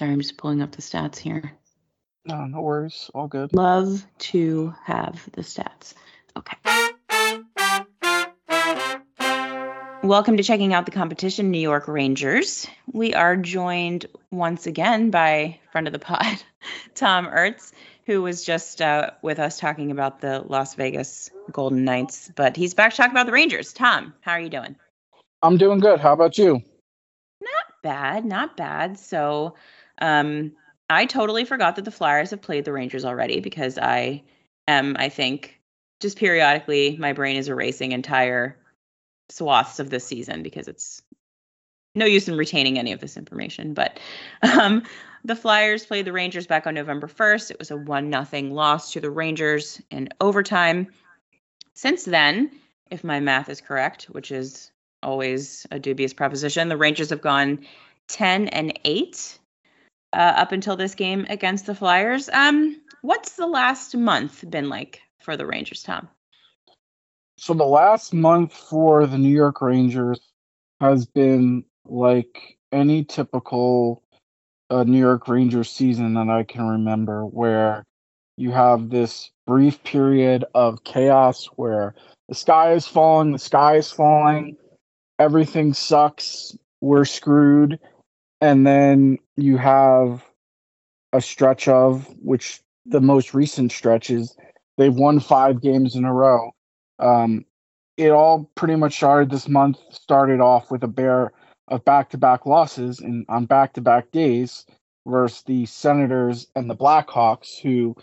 Sorry, I'm just pulling up the stats here. No, no worries. All good. Love to have the stats. Okay. Welcome to checking out the competition, New York Rangers. We are joined once again by friend of the pod, Tom Ertz, who was just uh, with us talking about the Las Vegas Golden Knights, but he's back to talk about the Rangers. Tom, how are you doing? I'm doing good. How about you? Not bad, not bad. So, um, I totally forgot that the Flyers have played the Rangers already because I am, I think, just periodically my brain is erasing entire swaths of this season because it's no use in retaining any of this information. But um, the Flyers played the Rangers back on November 1st. It was a one nothing loss to the Rangers in overtime. Since then, if my math is correct, which is always a dubious proposition, the Rangers have gone 10 and 8 uh, up until this game against the Flyers. Um, what's the last month been like for the Rangers, Tom? So the last month for the New York Rangers has been like any typical uh, New York Rangers season that I can remember, where you have this brief period of chaos where the sky is falling, the sky is falling, everything sucks, we're screwed, and then you have a stretch of which the most recent stretch is they've won five games in a row um, it all pretty much started this month. Started off with a bear of back-to-back losses and on back-to-back days versus the Senators and the Blackhawks, who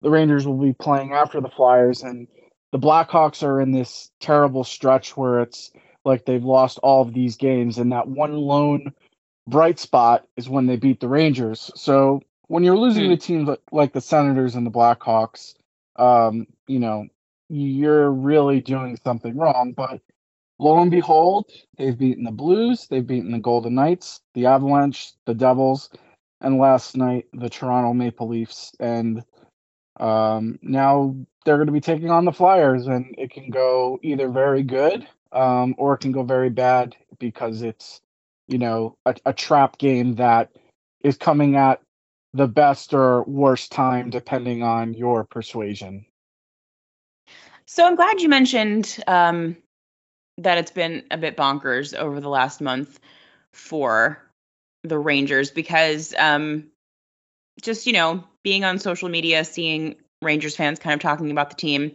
the Rangers will be playing after the Flyers. And the Blackhawks are in this terrible stretch where it's like they've lost all of these games, and that one lone bright spot is when they beat the Rangers. So when you're losing to hmm. teams like the Senators and the Blackhawks, um, you know, you're really doing something wrong. But lo and behold, they've beaten the Blues, they've beaten the Golden Knights, the Avalanche, the Devils, and last night the Toronto Maple Leafs. And um, now they're going to be taking on the Flyers, and it can go either very good um, or it can go very bad because it's you know a, a trap game that is coming at the best or worst time depending on your persuasion. So I'm glad you mentioned um, that it's been a bit bonkers over the last month for the Rangers because um, just, you know, being on social media, seeing Rangers fans kind of talking about the team,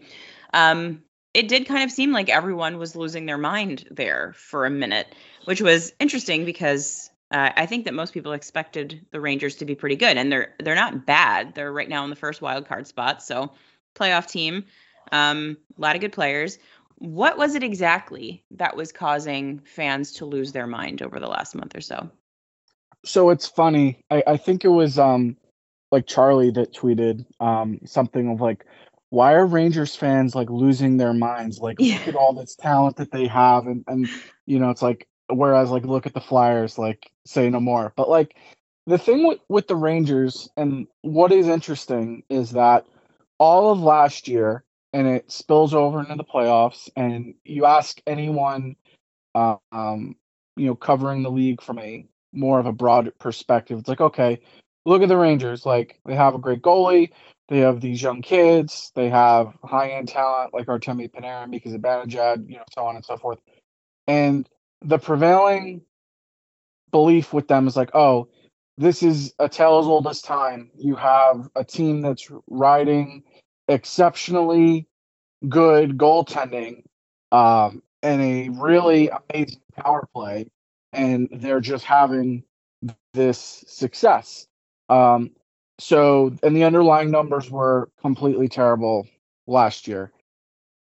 um, it did kind of seem like everyone was losing their mind there for a minute, which was interesting because uh, I think that most people expected the Rangers to be pretty good, and they're they're not bad. They're right now in the first wild card spot, so playoff team. Um, a lot of good players. What was it exactly that was causing fans to lose their mind over the last month or so? So it's funny. I, I think it was um like Charlie that tweeted um something of like, why are Rangers fans like losing their minds? Like yeah. look at all this talent that they have and and you know it's like whereas like look at the Flyers, like say no more. But like the thing with, with the Rangers and what is interesting is that all of last year and it spills over into the playoffs. And you ask anyone, um, you know, covering the league from a more of a broad perspective, it's like, okay, look at the Rangers. Like they have a great goalie, they have these young kids, they have high end talent like Artemi Panarin, Mika Zibanejad, you know, so on and so forth. And the prevailing belief with them is like, oh, this is a tale as old as time. You have a team that's riding exceptionally good goaltending um, and a really amazing power play, and they're just having this success. Um, so, and the underlying numbers were completely terrible last year.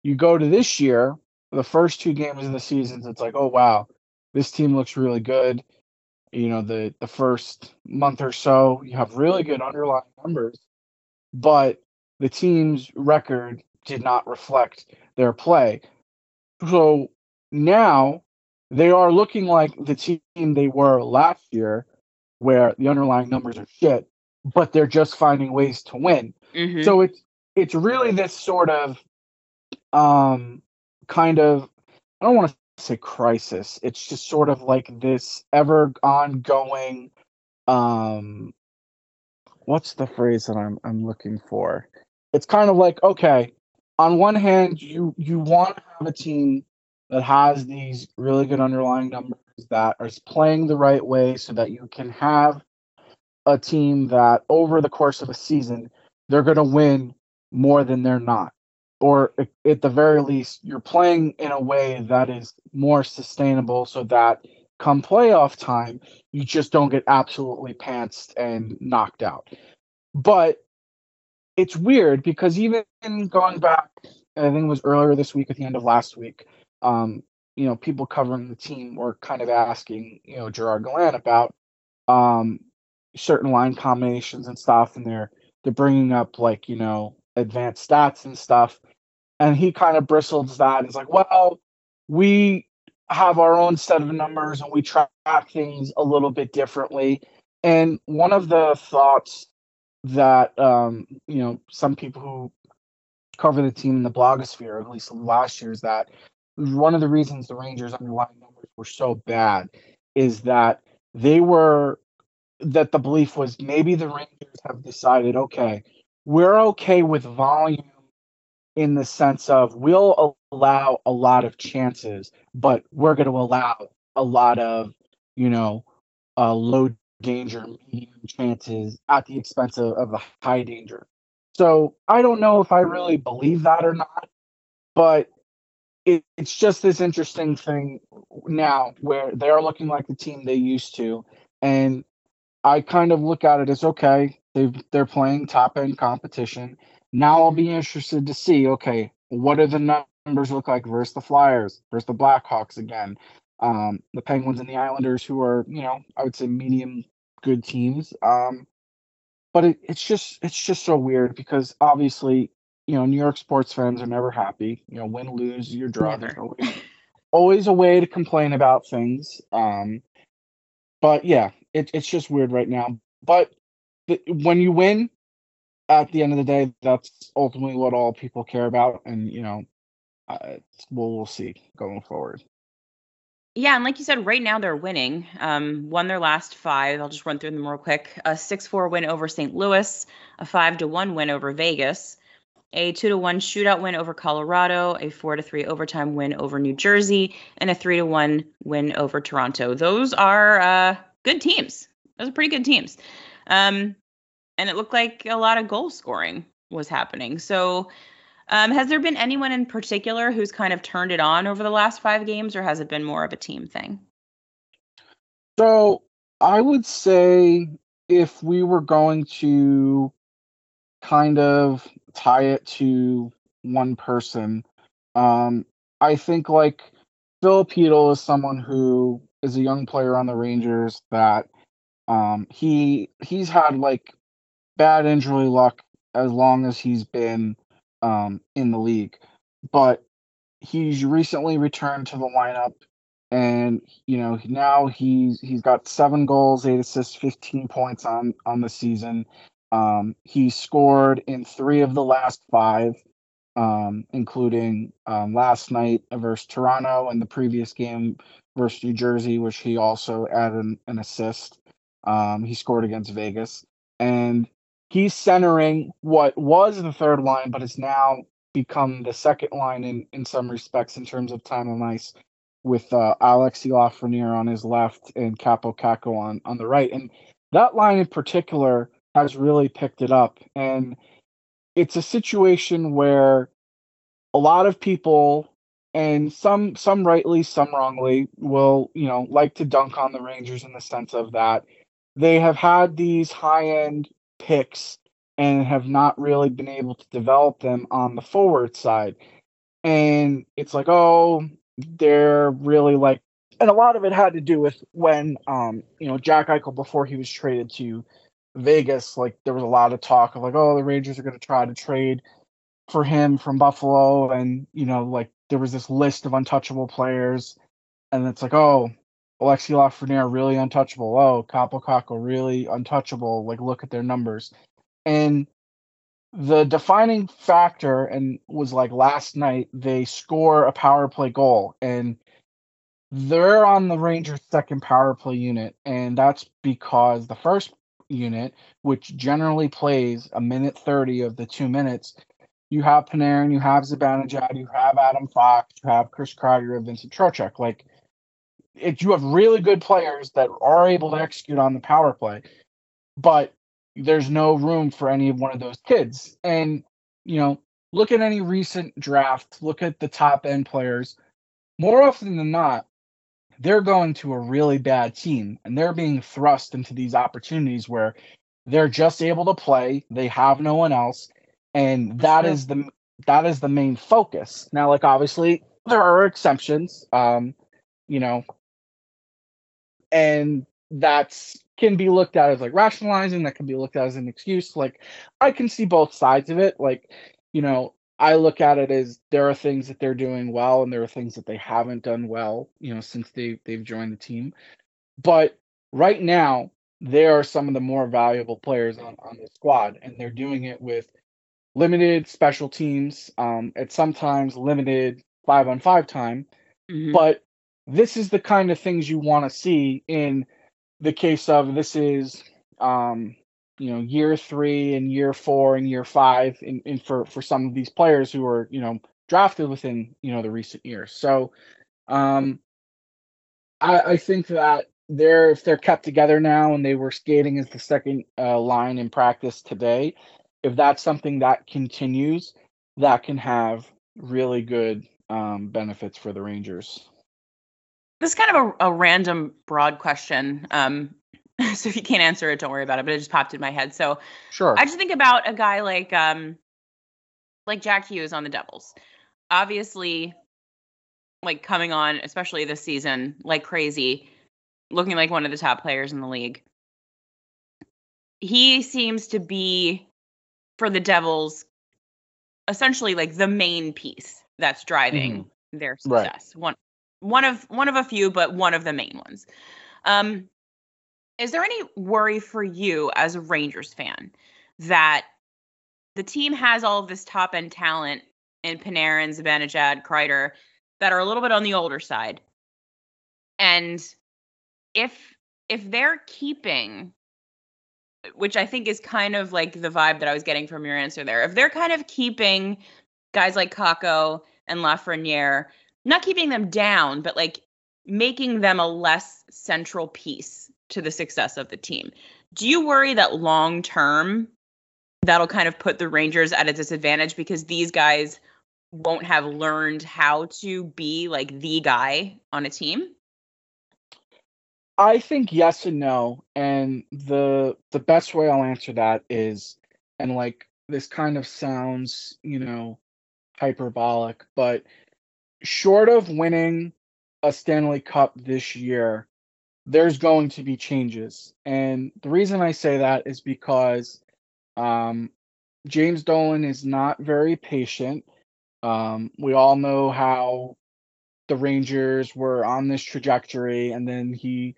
You go to this year, the first two games of the season, it's like, oh wow, this team looks really good. You know, the the first month or so, you have really good underlying numbers, but the team's record did not reflect their play. So now they are looking like the team they were last year, where the underlying numbers are shit, but they're just finding ways to win. Mm-hmm. So it's it's really this sort of um kind of I don't want to say crisis. It's just sort of like this ever ongoing um what's the phrase that I'm I'm looking for? It's kind of like okay, on one hand you you want to have a team that has these really good underlying numbers that are playing the right way so that you can have a team that over the course of a season they're going to win more than they're not. Or at the very least you're playing in a way that is more sustainable so that come playoff time you just don't get absolutely pantsed and knocked out. But it's weird because even going back i think it was earlier this week at the end of last week um, you know people covering the team were kind of asking you know gerard gallant about um, certain line combinations and stuff and they're they're bringing up like you know advanced stats and stuff. And he kind of bristles that. And is like well we have our own set of numbers and we track things a little bit differently. And one of the thoughts that um, you know some people who cover the team in the blogosphere at least last year is that one of the reasons the rangers underlying numbers were so bad is that they were that the belief was maybe the Rangers have decided, okay, we're okay with volume in the sense of we'll allow a lot of chances, but we're going to allow a lot of, you know, uh, low danger, medium chances at the expense of, of the high danger. So I don't know if I really believe that or not, but it, it's just this interesting thing now where they're looking like the team they used to. And I kind of look at it as okay, they they're playing top end competition. Now I'll be interested to see okay, what do the numbers look like versus the Flyers, versus the Blackhawks again, um, the Penguins and the Islanders, who are you know I would say medium good teams. Um, but it, it's just it's just so weird because obviously you know New York sports fans are never happy. You know, win lose, your draw. Always, always a way to complain about things. Um, but yeah, it, it's just weird right now. But the, when you win, at the end of the day, that's ultimately what all people care about, and you know, uh, we'll we'll see going forward. Yeah, and like you said, right now they're winning. Um, won their last five. I'll just run through them real quick. A six-four win over St. Louis, a five to one win over Vegas, a two to one shootout win over Colorado, a four to three overtime win over New Jersey, and a three to one win over Toronto. Those are uh, good teams. Those are pretty good teams. Um, and it looked like a lot of goal scoring was happening. So, um, has there been anyone in particular who's kind of turned it on over the last five games, or has it been more of a team thing? So, I would say if we were going to kind of tie it to one person, um, I think like Filip Chytil is someone who is a young player on the Rangers that um, he he's had like bad injury luck as long as he's been um, in the league, but he's recently returned to the lineup, and you know now he's he's got seven goals, eight assists, fifteen points on on the season. Um, he scored in three of the last five um, including um, last night versus Toronto and the previous game versus New Jersey, which he also added an, an assist. Um, he scored against Vegas, and he's centering what was the third line, but it's now become the second line in in some respects in terms of time on ice, with uh, Alexis Lafreniere on his left and Kaapo Kakko on on the right, and that line in particular has really picked it up. And it's a situation where a lot of people and some some rightly some wrongly will you know like to dunk on the rangers in the sense of that they have had these high end picks and have not really been able to develop them on the forward side. And it's like oh they're really like and a lot of it had to do with when um you know Jack Eichel before he was traded to Vegas, like there was a lot of talk of like, oh, the Rangers are going to try to trade for him from Buffalo, and you know, like there was this list of untouchable players, and it's like, oh, Alexis Lafreniere really untouchable. Oh, Kakko really untouchable. Like look at their numbers, and the defining factor and was like last night they score a power play goal and they're on the Rangers' second power play unit, and that's because the first unit, which generally plays a minute 30 of the two minutes, you have Panarin, you have Zibanejad, you have Adam Fox, you have Chris Kreider, and Vincent Trocheck. Like, if you have really good players that are able to execute on the power play, but there's no room for any one of those kids. And, you know, look at any recent draft, look at the top end players. More often than not, they're going to a really bad team and they're being thrust into these opportunities where they're just able to play, they have no one else, and that is the that is the main focus. Now, like obviously there are exceptions, um, you know, and that's can be looked at as like rationalizing, that can be looked at as an excuse. Like I can see both sides of it. Like, you know, I look at it as there are things that they're doing well and there are things that they haven't done well, you know, since they they've joined the team. But right now, they are some of the more valuable players on, on the squad, and they're doing it with limited special teams, um, at sometimes limited five on five time. Mm-hmm. But this is the kind of things you want to see in the case of this is um, you know year three and year four and year five and, in for for some of these players who are you know drafted within you know the recent years. So um i i think that they're if they're kept together now and they were skating as the second uh, line in practice today if that's something that continues that can have really good um, benefits for the rangers. This is kind of a, a random broad question um, so if you can't answer it, don't worry about it. But it just popped in my head. So sure. I just think about a guy like um like Jack Hughes on the Devils. Obviously, like coming on, especially this season, like crazy, looking like one of the top players in the league. He seems to be for the Devils essentially like the main piece that's driving mm-hmm. their success. Right. One one of one of a few, but one of the main ones. Um, is there any worry for you as a Rangers fan that the team has all of this top end talent in Panarin, Zibanejad, Kreider that are a little bit on the older side? And if if they're keeping which I think is kind of like the vibe that I was getting from your answer there. If they're kind of keeping guys like Kakko and Lafreniere, not keeping them down, but like making them a less central piece to the success of the team. Do you worry that long term that'll kind of put the Rangers at a disadvantage because these guys won't have learned how to be like the guy on a team? I think yes and no. And the the best way I'll answer that is and like this kind of sounds, you know, hyperbolic, but short of winning a Stanley Cup this year, there's going to be changes. And the reason I say that is because um, James Dolan is not very patient. Um, we all know how the Rangers were on this trajectory, and then he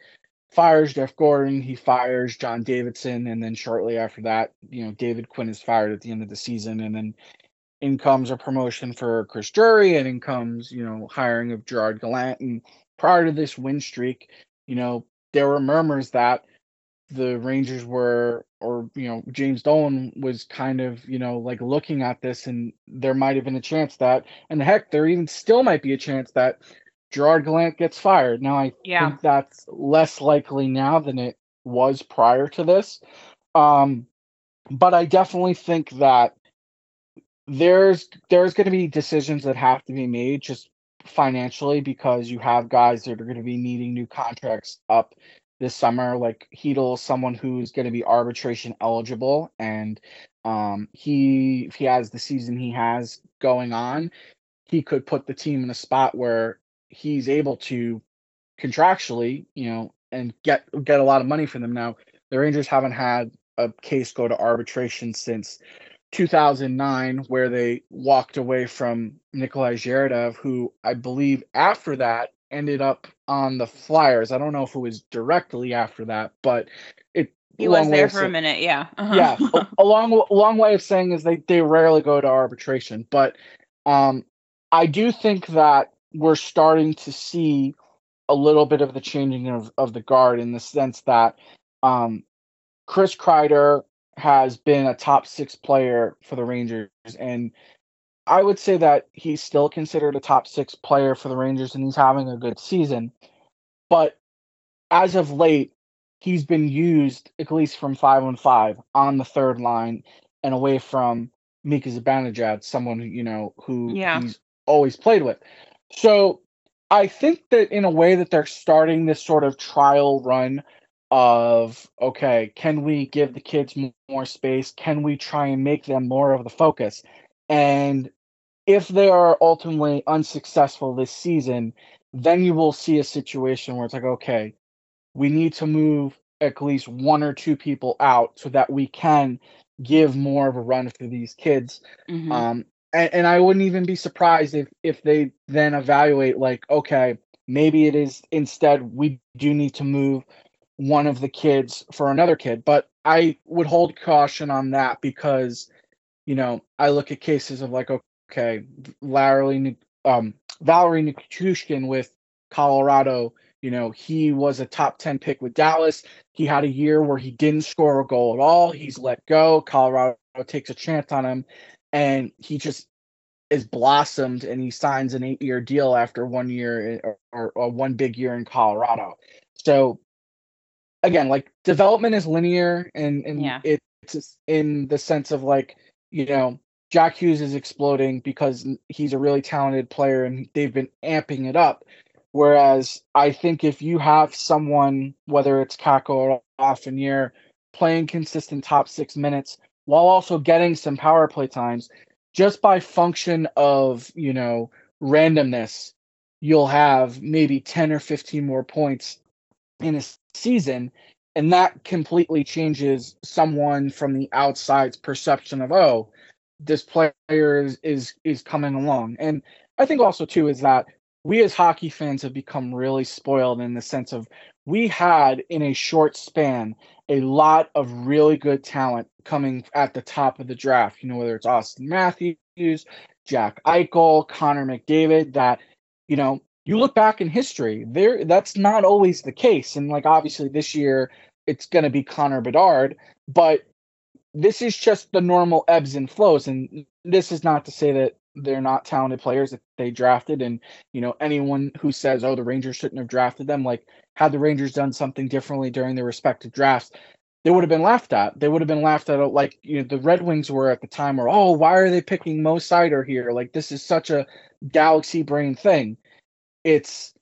fires Jeff Gorton, he fires John Davidson, and then shortly after that, you know, David Quinn is fired at the end of the season, and then in comes a promotion for Chris Drury, and in comes, you know, hiring of Gerard Gallant. And prior to this win streak, you know, there were murmurs that the Rangers were, or you know, James Dolan was kind of, you know, like looking at this, and there might have been a chance that, and heck, there even still might be a chance that Gerard Gallant gets fired. Now, I yeah. think that's less likely now than it was prior to this. Um, but I definitely think that there's there's going to be decisions that have to be made just financially because you have guys that are going to be needing new contracts up this summer. Like Chytil, someone who's going to be arbitration eligible, and um, he if he has the season he has going on, he could put the team in a spot where he's able to contractually, you know, and get get a lot of money from them. Now the Rangers haven't had a case go to arbitration since 2009 where they walked away from Nikolai Zherdev, who I believe after that ended up on the Flyers. I don't know if it was directly after that, but it he was there for saying, a minute. Yeah, uh-huh. yeah. a, a long, long way of saying is they they rarely go to arbitration, but um, I do think that we're starting to see a little bit of the changing of, of the guard in the sense that um, Chris Kreider has been a top six player for the Rangers, and I would say that he's still considered a top six player for the Rangers, and he's having a good season. But as of late, he's been used at least from five on five on the third line and away from Mika Zibanejad, someone you know who yeah. he's always played with. So I think that in a way that they're starting this sort of trial run of okay, can we give the kids more space? Can we try and make them more of the focus? And if they are ultimately unsuccessful this season, then you will see a situation where it's like, okay, we need to move at least one or two people out so that we can give more of a run for these kids. Mm-hmm. Um, and, and I wouldn't even be surprised if if they then evaluate like, okay, maybe it is instead we do need to move one of the kids for another kid. But I would hold caution on that because, you know, I look at cases of like, okay, Larry, um, Valeri Nichushkin with Colorado, you know, he was a top 10 pick with Dallas. He had a year where he didn't score a goal at all. He's let go. Colorado takes a chance on him and he just is blossomed and he signs an eight year deal after one year or, or, or, one big year in Colorado. So again, like development is linear and, and yeah. it's in the sense of like, you know, Jack Hughes is exploding because he's a really talented player and they've been amping it up. Whereas I think if you have someone, whether it's Kakko or Lafreniere, playing consistent top six minutes while also getting some power play times, just by function of, you know, randomness, you'll have maybe 10 or 15 more points in a season. And that completely changes someone from the outside's perception of, oh, this player is, is is coming along. And I think also too is that we as hockey fans have become really spoiled in the sense of we had in a short span a lot of really good talent coming at the top of the draft. You know, whether it's Auston Matthews, Jack Eichel, Connor McDavid, that, you know, you look back in history, there that's not always the case. And like obviously this year it's gonna be Connor Bedard, but this is just the normal ebbs and flows. And this is not to say that they're not talented players that they drafted. And, you know, anyone who says, oh, the Rangers shouldn't have drafted them, like, had the Rangers done something differently during their respective drafts, they would have been laughed at. They would have been laughed at, like, you know, the Red Wings were at the time, where, oh, why are they picking Mo Seider here? Like, this is such a galaxy brain thing. It's,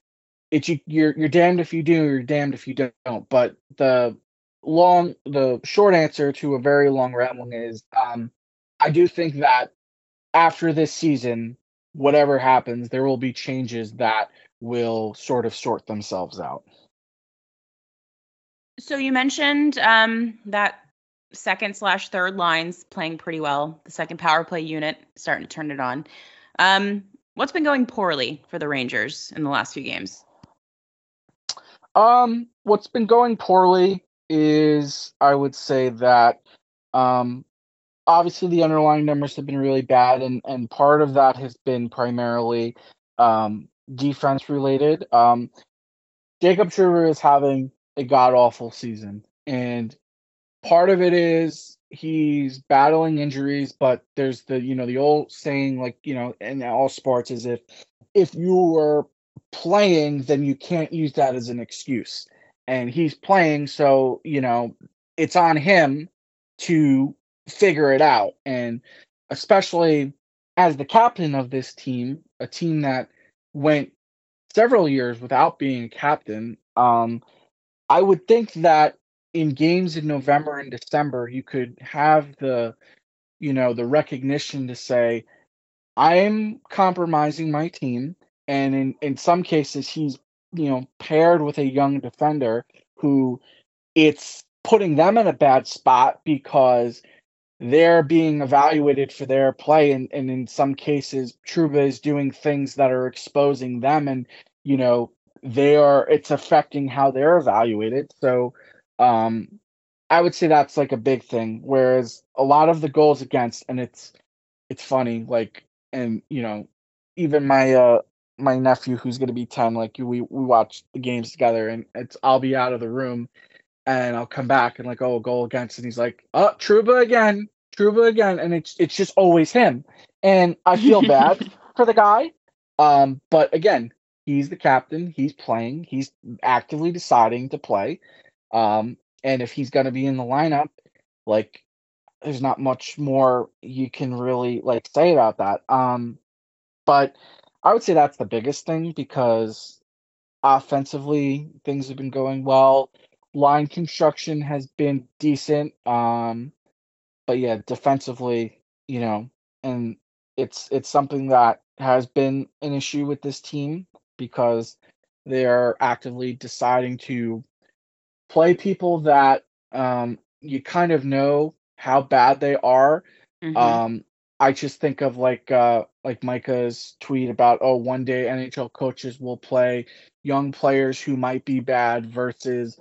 it's you, you're you're damned if you do, you're damned if you don't. But the long, the short answer to a very long rambling is, um, I do think that after this season, whatever happens, there will be changes that will sort of sort themselves out. So you mentioned um, that second slash third lines playing pretty well. The second power play unit starting to turn it on. Um, what's been going poorly for the Rangers in the last few games? Um, what's been going poorly is I would say that um, obviously the underlying numbers have been really bad, and and part of that has been primarily um, defense related. Um, Jacob Trouba is having a god awful season, and part of it is he's battling injuries, but there's the you know the old saying like you know in all sports is if if you were playing, then you can't use that as an excuse. And he's playing, so you know it's on him to figure it out. And especially as the captain of this team, a team that went several years without being a captain, um, I would think that in games in November and December, you could have the, you know, the recognition to say, I'm compromising my team. And in, in some cases, he's, you know, paired with a young defender who it's putting them in a bad spot because they're being evaluated for their play and, and in some cases Trouba is doing things that are exposing them and you know they are it's affecting how they're evaluated so um I would say that's like a big thing whereas a lot of the goals against and it's it's funny like and you know even my uh my nephew who's gonna be ten. Like we we watch the games together, and it's I'll be out of the room, and I'll come back and like oh goal against, and he's like oh Trouba again, Trouba again, and it's it's just always him, and I feel bad for the guy. Um, but again, he's the captain. He's playing. He's actively deciding to play. Um, and if he's gonna be in the lineup, like there's not much more you can really like say about that. Um, but I would say that's the biggest thing because offensively things have been going well. Line construction has been decent. Um, but yeah, defensively, you know, and it's it's something that has been an issue with this team because they are actively deciding to play people that um, you kind of know how bad they are. Mm-hmm. Um, I just think of like uh, like Micah's tweet about oh one day NHL coaches will play young players who might be bad versus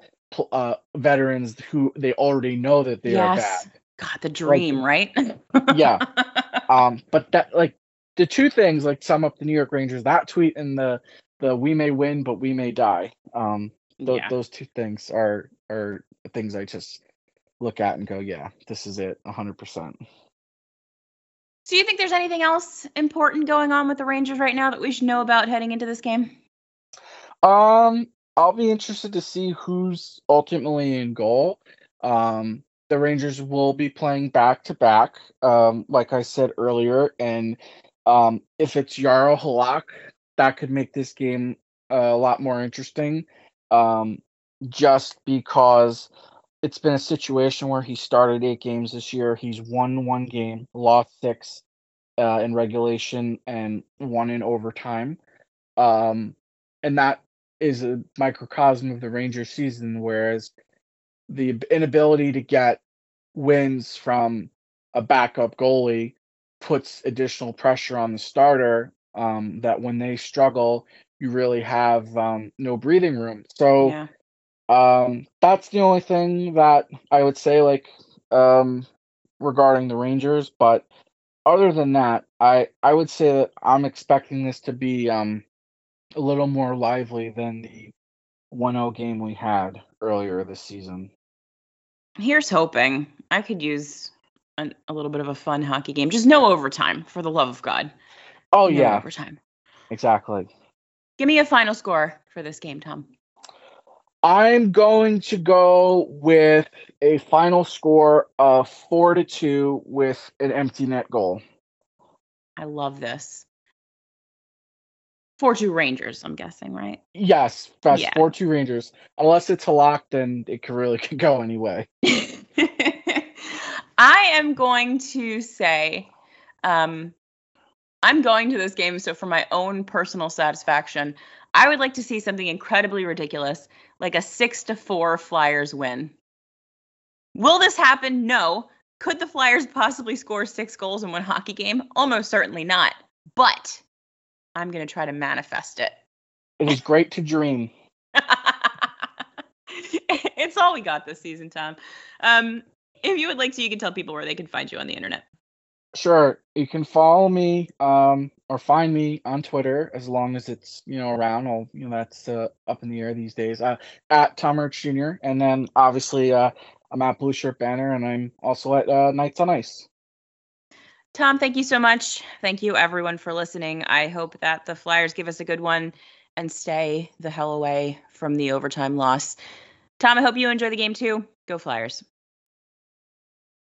uh, veterans who they already know that they yes. are bad. God, the dream, like, right? yeah. Um, but that like the two things like sum up the New York Rangers. That tweet and the the we may win but we may die. Um, th- yeah. those two things are are things I just look at and go, yeah, this is it, hundred percent. So you think there's anything else important going on with the Rangers right now that we should know about heading into this game? Um, I'll be interested to see who's ultimately in goal. Um, the Rangers will be playing back to back, um, like I said earlier, and um, if it's Jaro Halak, that could make this game a lot more interesting. Um, just because it's been a situation where he started eight games this year. He's won one game, lost six uh, in regulation, and one in overtime. Um, and that is a microcosm of the Rangers season, whereas the inability to get wins from a backup goalie puts additional pressure on the starter um, that when they struggle, you really have um, no breathing room. So yeah. um, that's the only thing that I would say, like um, regarding the Rangers. But other than that, I I would say that I'm expecting this to be um, a little more lively than the 1-0 game we had earlier this season. Here's hoping. I could use a, a little bit of a fun hockey game. Just no overtime, for the love of God. Oh no yeah, overtime. Exactly. Give me a final score for this game, Tom. I'm going to go with a final score of four to two with an empty net goal. I love this. Four two Rangers, I'm guessing, right? Yes, that's yeah. four two Rangers. Unless it's a lock, then it could really could go anyway. I am going to say um, I'm going to this game, so for my own personal satisfaction, I would like to see something incredibly ridiculous, like a six to four Flyers win. Will this happen? No. Could the Flyers possibly score six goals in one hockey game? Almost certainly not. But I'm going to try to manifest it. It is great to dream. it's all we got this season, Tom. Um, if you would like to, you can tell people where they can find you on the internet. Sure. You can follow me um, or find me on Twitter as long as it's you know around. Well, you know that's uh, up in the air these days. Uh, at Tom Rich Jr. And then obviously uh, I'm at Blueshirt Banter, and I'm also at uh, Knights on Ice. Tom, thank you so much. Thank you everyone for listening. I hope that the Flyers give us a good one and stay the hell away from the overtime loss. Tom, I hope you enjoy the game too. Go Flyers.